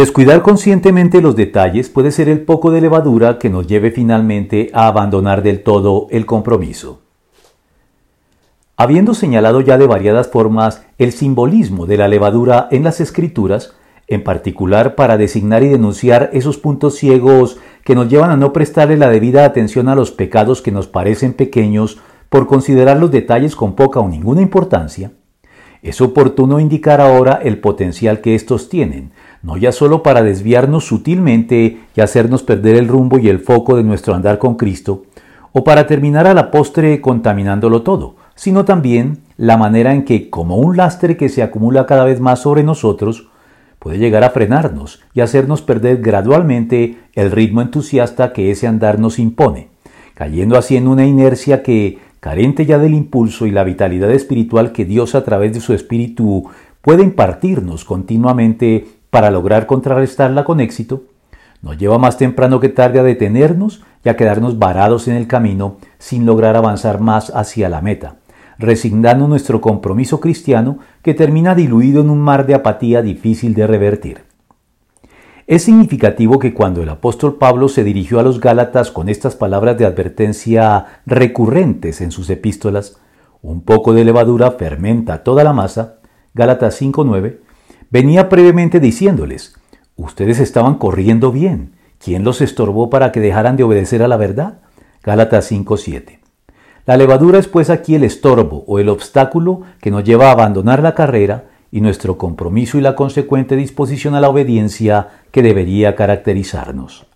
Descuidar conscientemente los detalles puede ser el poco de levadura que nos lleve finalmente a abandonar del todo el compromiso. Habiendo señalado ya de variadas formas el simbolismo de la levadura en las escrituras, en particular para designar y denunciar esos puntos ciegos que nos llevan a no prestarle la debida atención a los pecados que nos parecen pequeños por considerar los detalles con poca o ninguna importancia, es oportuno indicar ahora el potencial que estos tienen, no ya solo para desviarnos sutilmente y hacernos perder el rumbo y el foco de nuestro andar con Cristo, o para terminar a la postre contaminándolo todo, sino también la manera en que, como un lastre que se acumula cada vez más sobre nosotros, puede llegar a frenarnos y hacernos perder gradualmente el ritmo entusiasta que ese andar nos impone, cayendo así en una inercia que, carente ya del impulso y la vitalidad espiritual que Dios a través de su espíritu puede impartirnos continuamente para lograr contrarrestarla con éxito, nos lleva más temprano que tarde a detenernos y a quedarnos varados en el camino sin lograr avanzar más hacia la meta, resignando nuestro compromiso cristiano que termina diluido en un mar de apatía difícil de revertir. Es significativo que cuando el apóstol Pablo se dirigió a los Gálatas con estas palabras de advertencia recurrentes en sus epístolas, un poco de levadura fermenta toda la masa, Gálatas 5.9, venía previamente diciéndoles, ustedes estaban corriendo bien, ¿quién los estorbó para que dejaran de obedecer a la verdad? Gálatas 5.7. La levadura es pues aquí el estorbo o el obstáculo que nos lleva a abandonar la carrera y nuestro compromiso y la consecuente disposición a la obediencia que debería caracterizarnos.